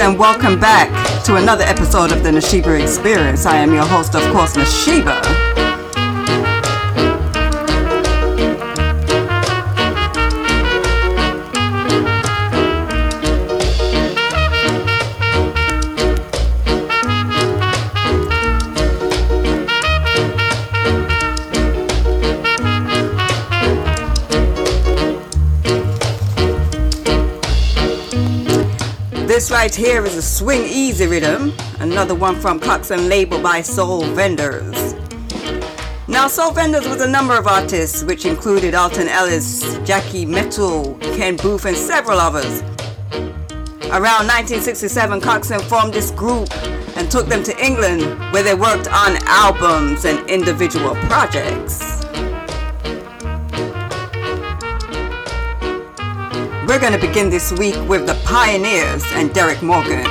and welcome back to another episode of the Nashiba Experience. I am your host, of course, Nashiba. Right here is a swing easy rhythm, another one from Coxsone Label by Soul Vendors. Now, Soul Vendors was a number of artists, which included Alton Ellis, Jackie Mitchell, Ken Boothe, and several others. Around 1967, Coxsone formed this group and took them to England, where they worked on albums and individual projects. We're going to begin this week with the Pioneers and Derrick Morgan.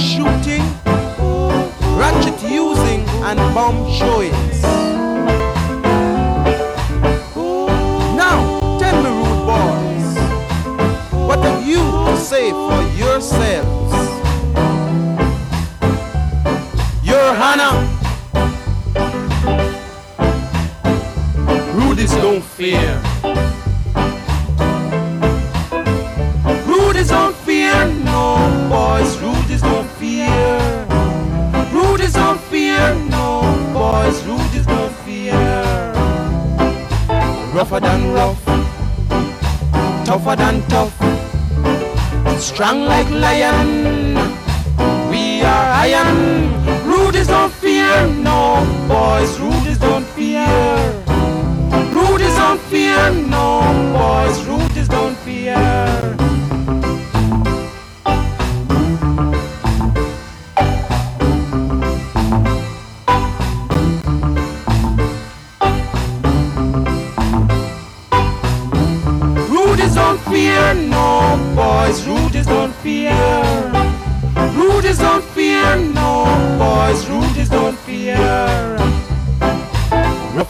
shooting, ratchet using, and bomb showings. Now, tell me, rude boys, what have you to say for yourself?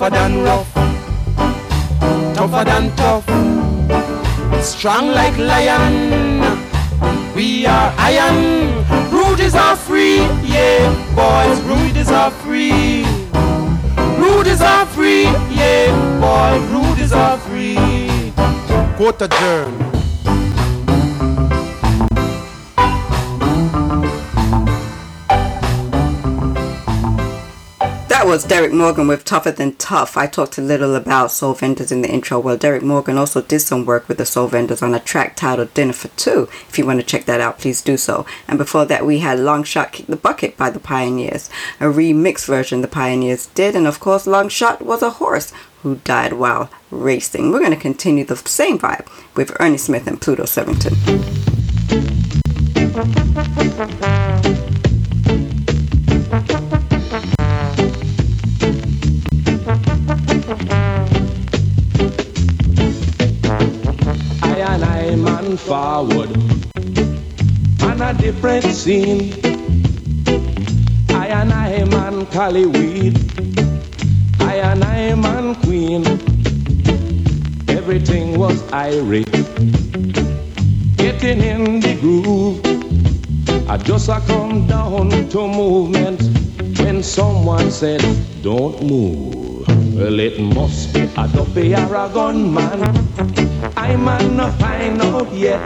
Rougher than rough, tougher than tough, strong like lion. We are iron. Rudies are free, yeah, boys. Rudies are free. Rudies are free, yeah, boy. Rudies are free. Quote adjourn. Was Derrick Morgan with Tougher Than Tough. I talked a little about Soul Vendors in the intro. Well, Derrick Morgan also did some work with the Soul Vendors on a track titled Dinner for Two. If you want to check that out, please do so. And before that, we had Long Shot Kick the Bucket by the Pioneers, a remix version the Pioneers did. And of course, Long Shot was a horse who died while racing. We're going to continue the same vibe with Ernie Smith and Pluto Shervington. Forward on a different scene. I and I man Cali weed. I and I man queen. Everything was irate. Getting in the groove. I just a come down to movement when someone said, Don't move. Well, it must be a dopey Aragon man. I man not find out yet.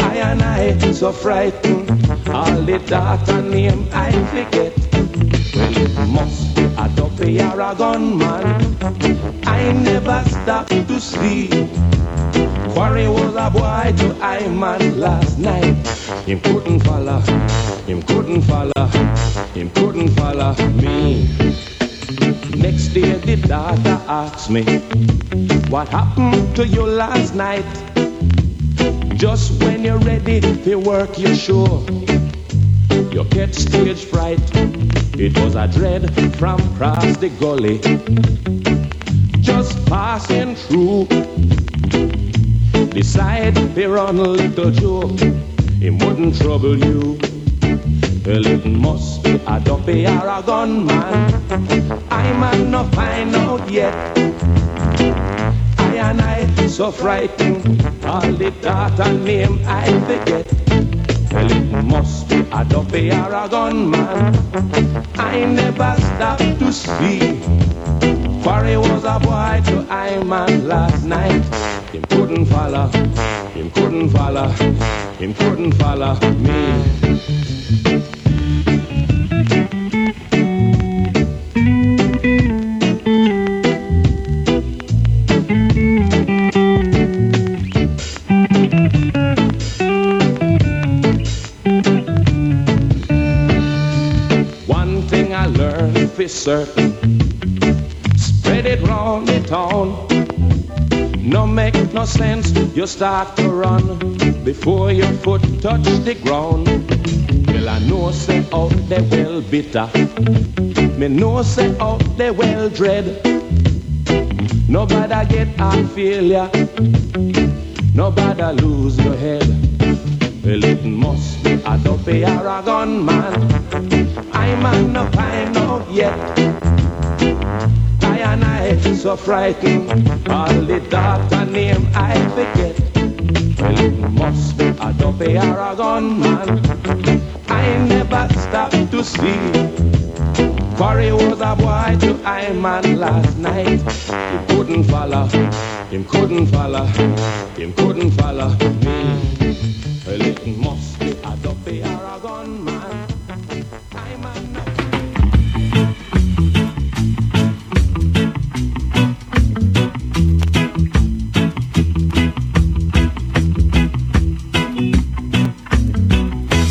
I and I so frightened. All the data name I forget. Well, it must a dopey Aragon man. I never stopped to sleep. He was a boy to I man last night. Him couldn't follow, him couldn't follow, him couldn't follow me. Next day the daughter asks me, What happened to you last night? Just when you're ready to work your show, you get stage fright. It was a dread from across the gully, just passing through. Run a little Joe, it wouldn't trouble you. Well, it must be a dopey Aragon man. I man no find out yet. I and I so frightened. All the data name I forget. Well, it must be a dopey Aragon man. I never stopped to see. For he was a boy to I man last night. Him couldn't follow, him couldn't follow, him couldn't follow me. Certain, spread it round the town. No make no sense, you start to run before your foot touch the ground. Well, I know say out there well bitter, me know say out there well dread. Nobody get heart failure, nobody lose your head. Well, it must be a dopey Aragon man. I man no find out yet. I and I so frightened. All the doctor name I forget. Well, it must be a dopey Aragon man. I never stop to see. Quarry was a boy to I man last night. He couldn't follow, him couldn't follow, him couldn't follow me. Well, it must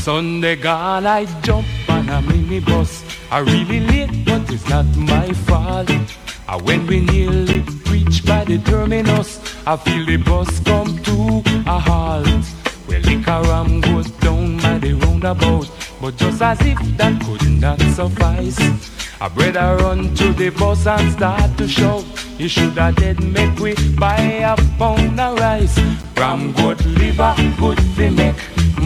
Sunday gone, I jump on a minibus. I really late, but it's not my fault. I when we nearly reach by the terminus, I feel the bus come to a halt. Well, liquor ram goes down by the roundabout, but just as if that could not suffice. I better run to the bus and start to shout. You should have dead make we buy a pound of rice. Ram good liver, good fi make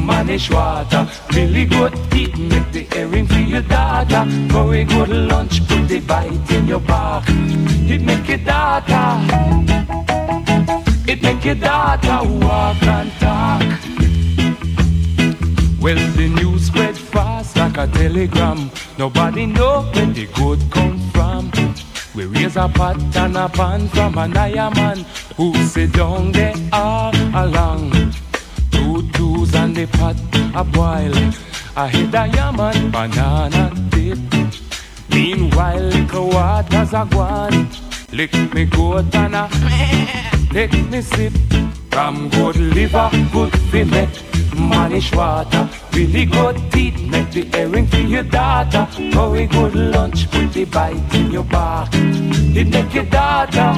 manish water. Really good teeth make the earring for your daughter. Very good lunch, put the bite in your back. It make your daughter. It make your daughter walk and talk. Well, the news spread fast like a telegram. Nobody know where the good come from. We raise a pot and a pan from an iron man who sit down there all along. And the pot a boil. I hit a yaman banana dip. Meanwhile, little waters a gone. Lick me goat and a take me sip. From good liver, good fi manish water. Really good teeth, make the earring for your daughter. Very good lunch, put the bite in your back. It make your daughter,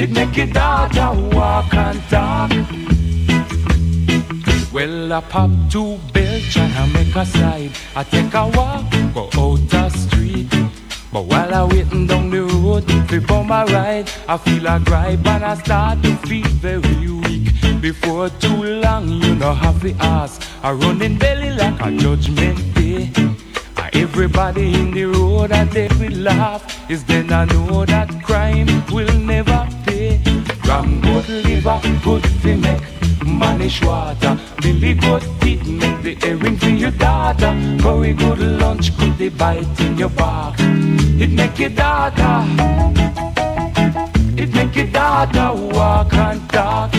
it make your daughter walk and talk. Well, I pop two and I make a slide. I take a walk, go out the street. But while I waiting down the road before my ride, I feel a gripe and I start to feel very weak. Before too long, you know have the ask. I run in belly like a judgment day. Uh, everybody in the road that they will laugh is then I know that crime will never. Ram good liver, good to make manish water. Billy good teeth make the earring for your daughter. Very good lunch, put the bite in your back. It make your daughter, it make your daughter walk and talk.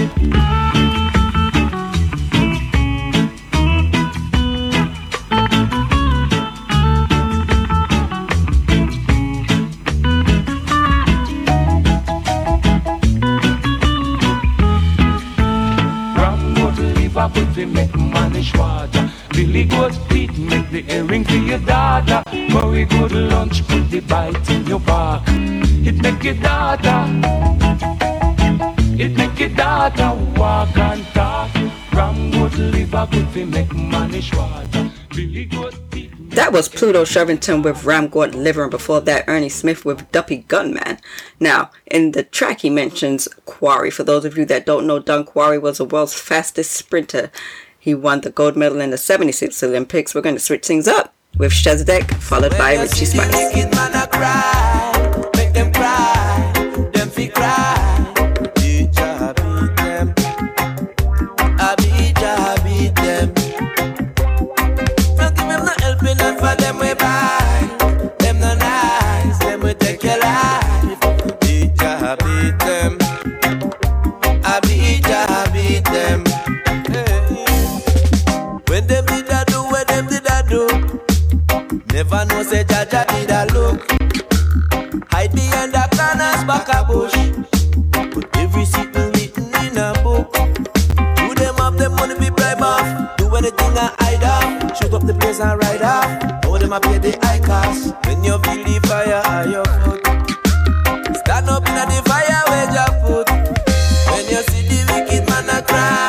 They make money water. Billy good teeth make the earring for your daughter. Very good lunch, put the bite in your back. It make your daughter, it make your daughter walk and talk. Ram good liver, good they make manish water. Billy good. That was Pluto Shervington with Ram Goat Liver, and before that, Ernie Smith with Duppy Gunman. Now, in the track, he mentions Quarrie. For those of you that don't know, Don Quarrie was the world's fastest sprinter. He won the gold medal in the 76 Olympics. We're going to switch things up with Chezidek, followed by Richie Spice. Never know say Jaja did a look. Hide behind the corners back a bush. Put every secret written in a book. Do them have them money be bribe off. Do anything I hide off. Shoot up the place and ride off. How them a pay the high cost. When you feel the fire at your foot. Stand up in the fire where you put. When you see the wicked man a cry,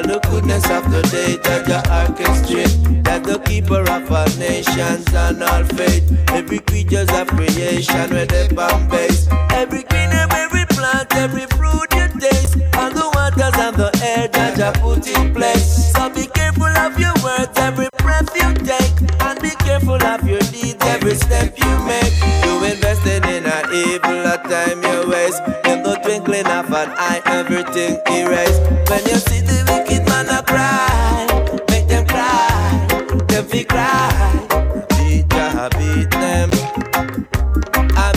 All the goodness of the day that the orchestrate. That the keeper of our nations and all faith. Every creature's of creation where they bomb base. Every and every plant, every fruit you taste. And the waters and the air that you put in place. So be careful of your words, every breath you take. And be careful of your deeds, every step you make. You invested in an evil, a time you waste. In the twinkling of an eye, everything erased. When you see the fi cry. Ya, beat them. I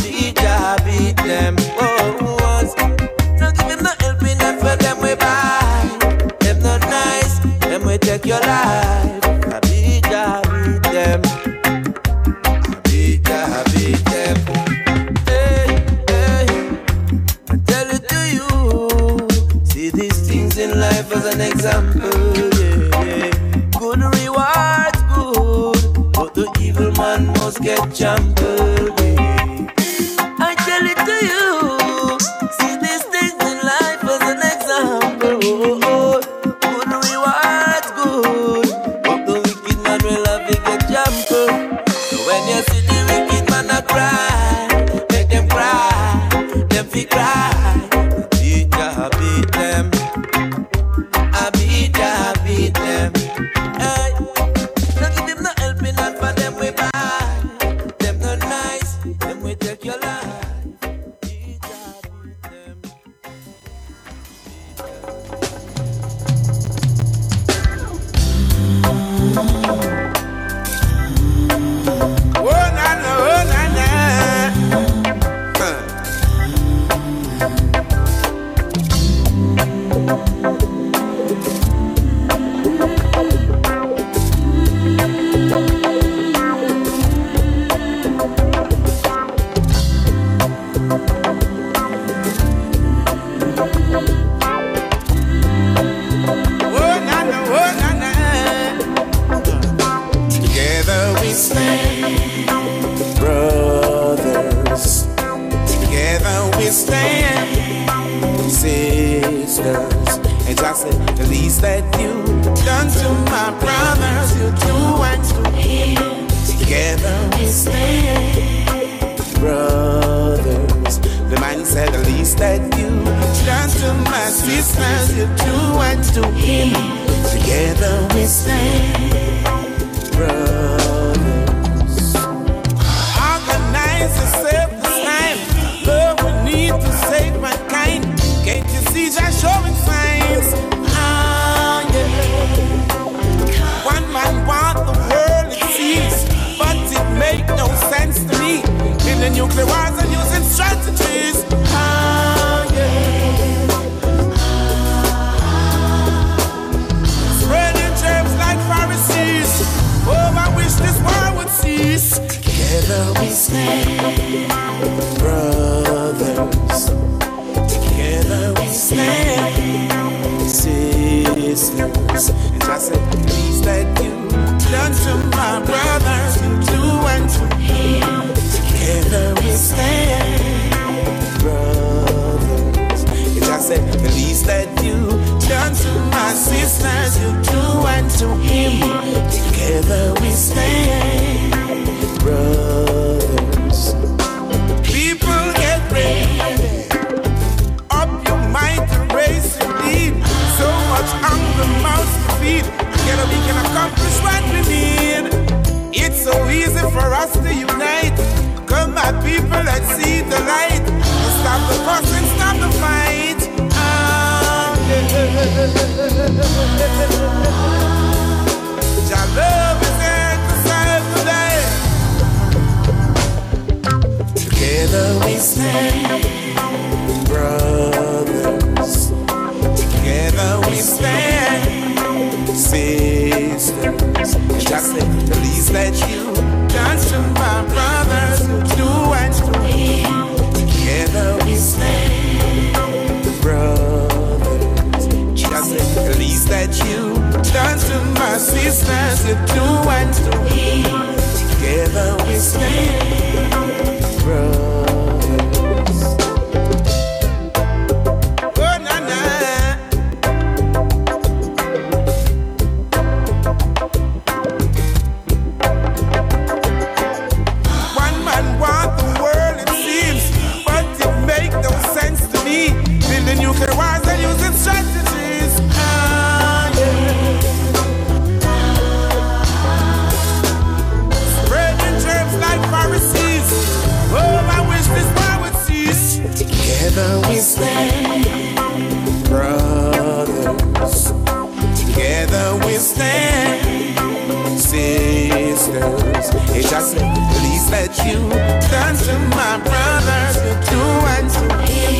beat them. Oh, once. No give him no helping hand for them we buy. Them not nice, them we take your life. Get trampled. In the nuclear wars and using strategies. Ah, yeah. Spreading germs like Pharisees. Oh, I wish this war would cease. Together we stand, brothers. Together we stand, sisters. And I said, please let you done to my brothers, Together we stand, brothers. And I said, the least that you done to my sisters, you do unto him. Together we stand, brothers. Let's see the light. Stop the fuss and stop the fight. Ah, yeah. Love is exercised today. Together we stand, brothers. Together we stand, sisters. Just the least that you are sisters, you're two and two. Together we stand. Oh, na na. One man the world, it seems, but make no sense to me. Building and using strategy. Together we stand, brothers. Together we stand, sisters. It just please let you turn to my brothers, to and to him.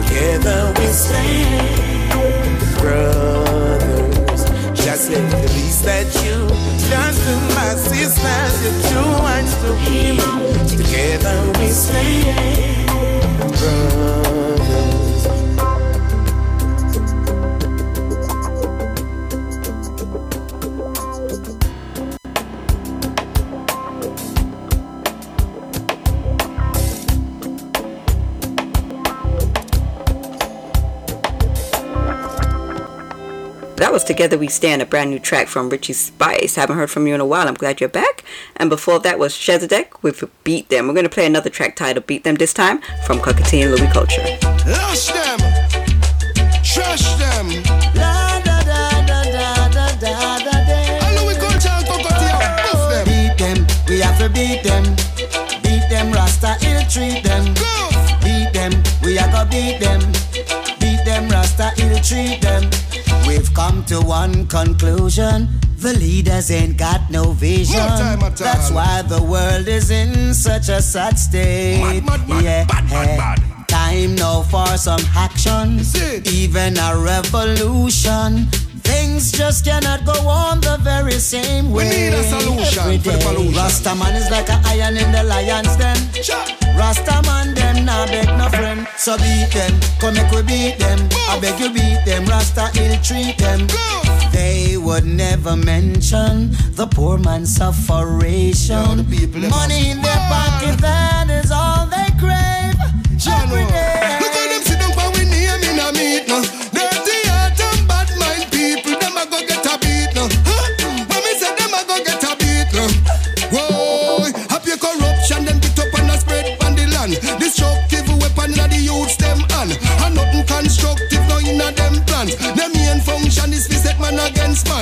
Together we stand, brothers. Just let please let you turn to my sisters, to and to him. Together we stand, river That was Together We Stand, a brand new track from Richie Spice. Haven't heard from you in a while. I'm glad you're back. And before that was Chezidek with Beat Them. We're going to play another track titled Beat Them this time from Cocoa Tea and Louie Culture. Lash them. Trash them. La da da da da da da da da. I we culture and cockatoo and them. Beat them, we have to beat them. Beat them, Rasta ill treat them. Go. Beat them, we are gonna beat them. Beat them, Rasta ill treat them. We've come to one conclusion. The leaders ain't got no vision. No That's why the world is in such a sad state. Mad, mad, mad, yeah. bad, bad, bad. Time now for some action. Even a revolution. Things just cannot go on the very same way. We need a solution every for the day. Rastaman is like a iron in the lion's den. Cha. Rastaman them nah beg no friend. So beat them, come make we beat them. I beg you beat them, Rasta ill treat them. They would never mention the poor man's sufferation. Yeah, the people, Money in their pocket,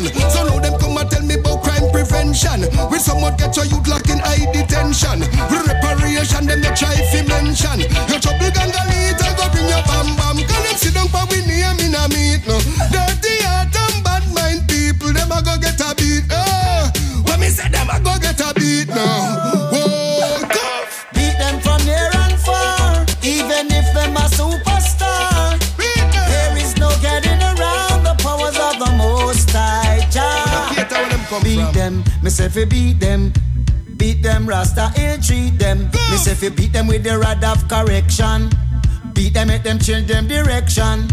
man. So now them come and tell me about crime prevention. We somewhat get your youth locked in high detention. Reparation, them they try fi mention. Say fi beat them. Beat them, Rasta ill treat them. Me say fi beat them with the rod of correction. Beat them, make them change them direction.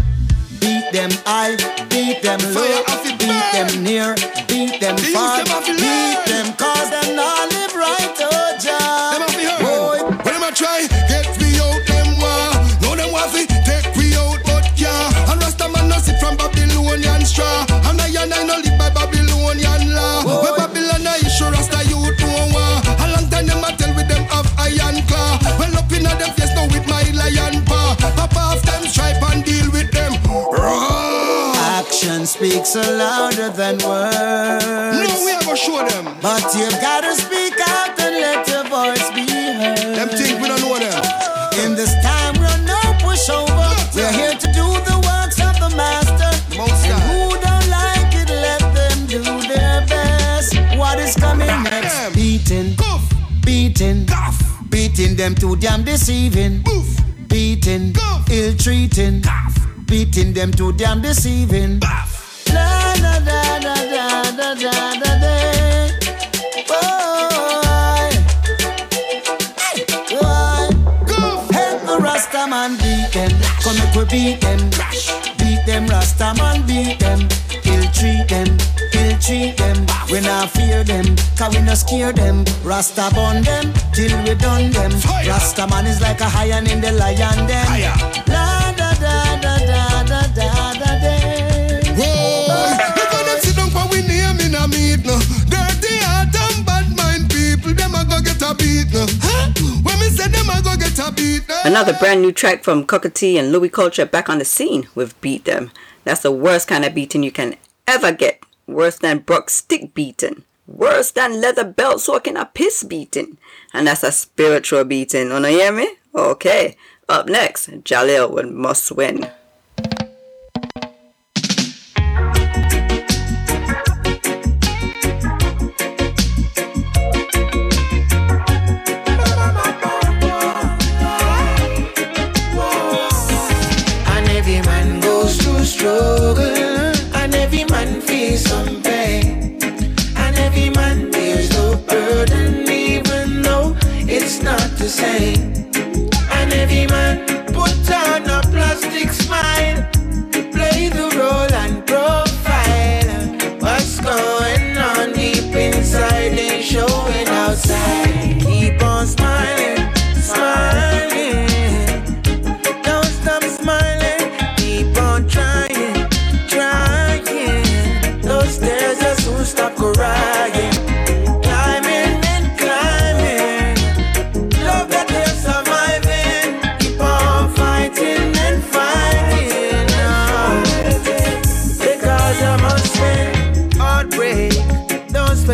Beat them high, beat them low, beat them near, beat them far, them have to beat them cause them not live right, oh speaks louder than words. No, we ever show them. But you gotta speak out and let your voice be heard. Them think we don't know them. In this time, we're no pushover. Not we're here to do the works of the master. Most and who don't like it, let them do their best. What is coming next? Damn. Beating, Goof. beating, Goof. beating them too damn deceiving. Goof. Beating, ill treating, beating them too damn deceiving. Goof beat them. Come make we beat them. crash. Beat them, Rasta man beat them. Ill treat them, ill treat them. We not fear them, cause we not scare them. Rasta burn them till we done them. Fire. Rasta man is like a lion in the lion den. La da da da da da da da Another brand new track from Cocoa Tea and Louie Culture back on the scene with Beat Them. That's the worst kind of beating you can ever get. Worse than Brock stick beating. Worse than leather belt soaking a piss beating. And that's a spiritual beating. Wanna hear me? Okay. Up next, Jalil with Must Win.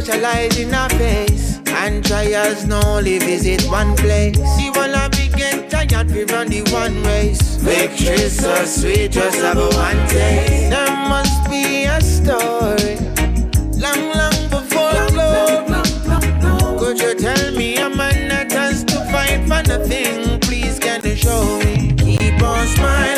Specialize in a face. And trials no only visit one place. See, wanna be get tired, we run the one race. Victory so sweet, just have a one taste. There must be a story. Long, long before glory. Could you tell me a man that has to fight for nothing? Please, can you show me? Keep on smiling.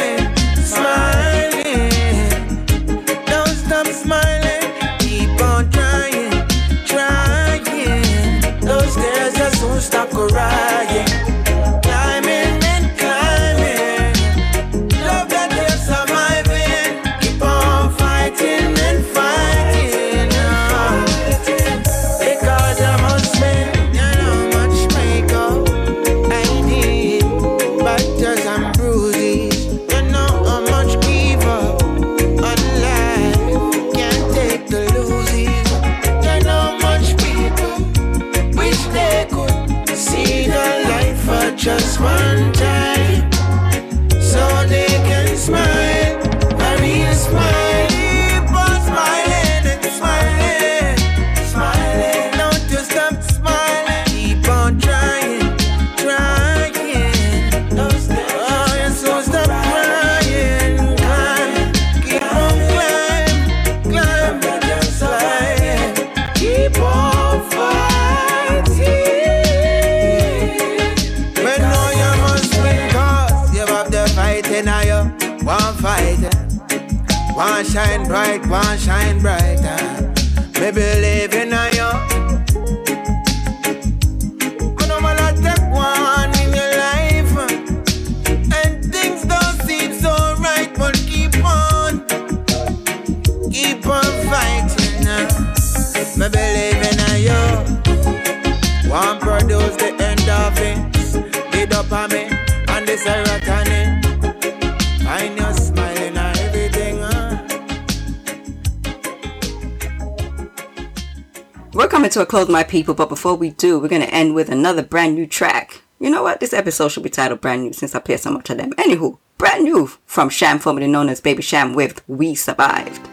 To a close, my people, but before we do, we're going to end with another brand new track. You know what? This episode should be titled Brand New since I play so much of them. Anywho, brand new from Sham, formerly known as Baby Sham, with We Survived.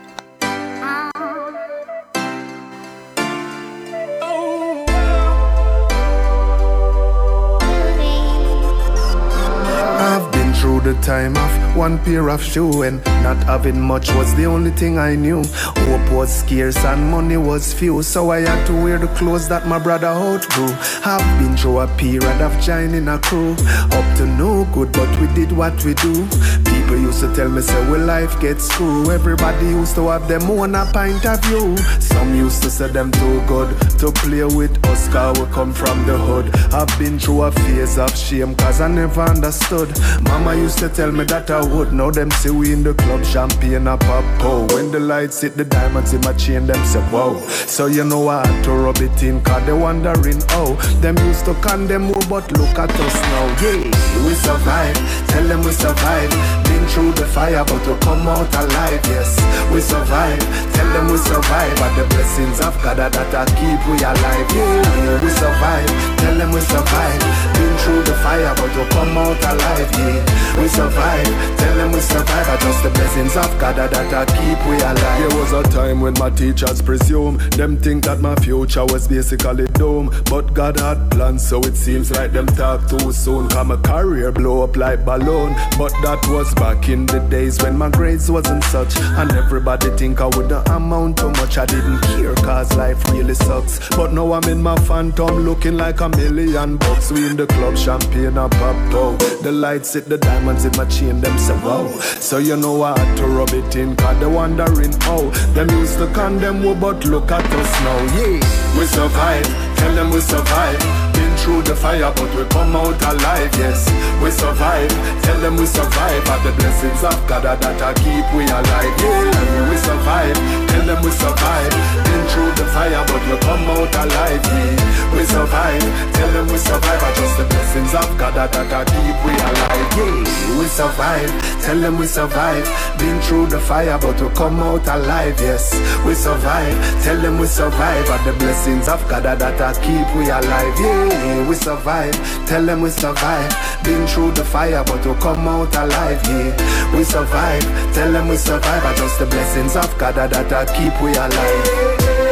Time off, one pair of shoe and not having much was the only thing I knew. Hope was scarce and money was few, so I had to wear the clothes that my brother outgrew. I've been through a period of joining a crew, up to no good, but we did what we do. People used to tell me, say, well, life gets through. Everybody used to have them own a point of view. Some used to say them too good to play with us, we come from the hood. I've been through a phase of shame, cause I never understood. Mama used to tell me that I would. Now them see we in the club, champagne up a pop. Oh, when the lights hit the diamonds in my chain, them say, wow. So you know I had to rub it in, cause they wondering, oh. Them used to condemn we, but look at us now. Yeah, we survive. Tell them we survive. Been through the fire, but we come out alive. Yes, we survive. Tell them we survive. But the blessings of God that, that keep we alive. Yeah, we survive. Tell them we survive. Been through the fire, but we come out alive, yeah. We survive, tell them we survive. I just the blessings of God that I keep we alive. There was a time when my teachers presume them think that my future was basically doomed, but God had plans, so it seems like them talk too soon. Come a career blow up like balloon, but that was back in the days when my grades wasn't such, and everybody think I wouldn't amount to much. I didn't care, cause life really sucks. But now I'm in my phantom, looking like a million bucks. We in the club, champagne and pop out. The lights hit the diamonds in my chain, them say wow. So you know I had to rub it in, cause they wondering how. Them used to condemn we, but look at us now, yeah. We survive, tell them we survive through the fire, but we come out alive, yes. We survive, tell them we survive. At the blessings of God that I keep we alive, yeah. We survive, tell them we survive. Been through the fire, but we come out alive, yeah. We survive, tell them we survive. At just the blessings of God that I keep we alive, yeah. We survive, tell them we survive. Been through the fire, but we come out alive, yes. We survive, tell them we survive. At the blessings of God that I keep we alive, yeah we survive. Tell them we survive. Been through the fire, but we come out alive, yeah. We survive. Tell them we survive. I just the blessings of God that, that keep we alive.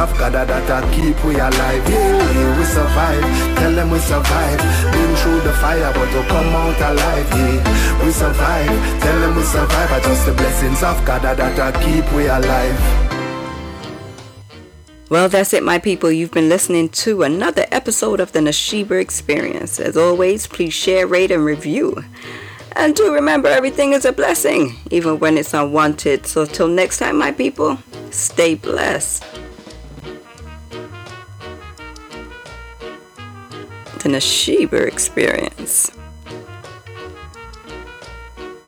Of God that I keep we alive, yeah. We survive, tell them we survive. Been through the fire, but we come out alive, yeah. We survive, tell them we survive. At just the blessings of God that I keep we alive. Well, that's it, my people. You've been listening to another episode of the Nashiba Experience. As always, please share, rate, and review. And do remember, everything is a blessing, even when it's unwanted. So, till next time, my people, stay blessed. The Nashiba Experience.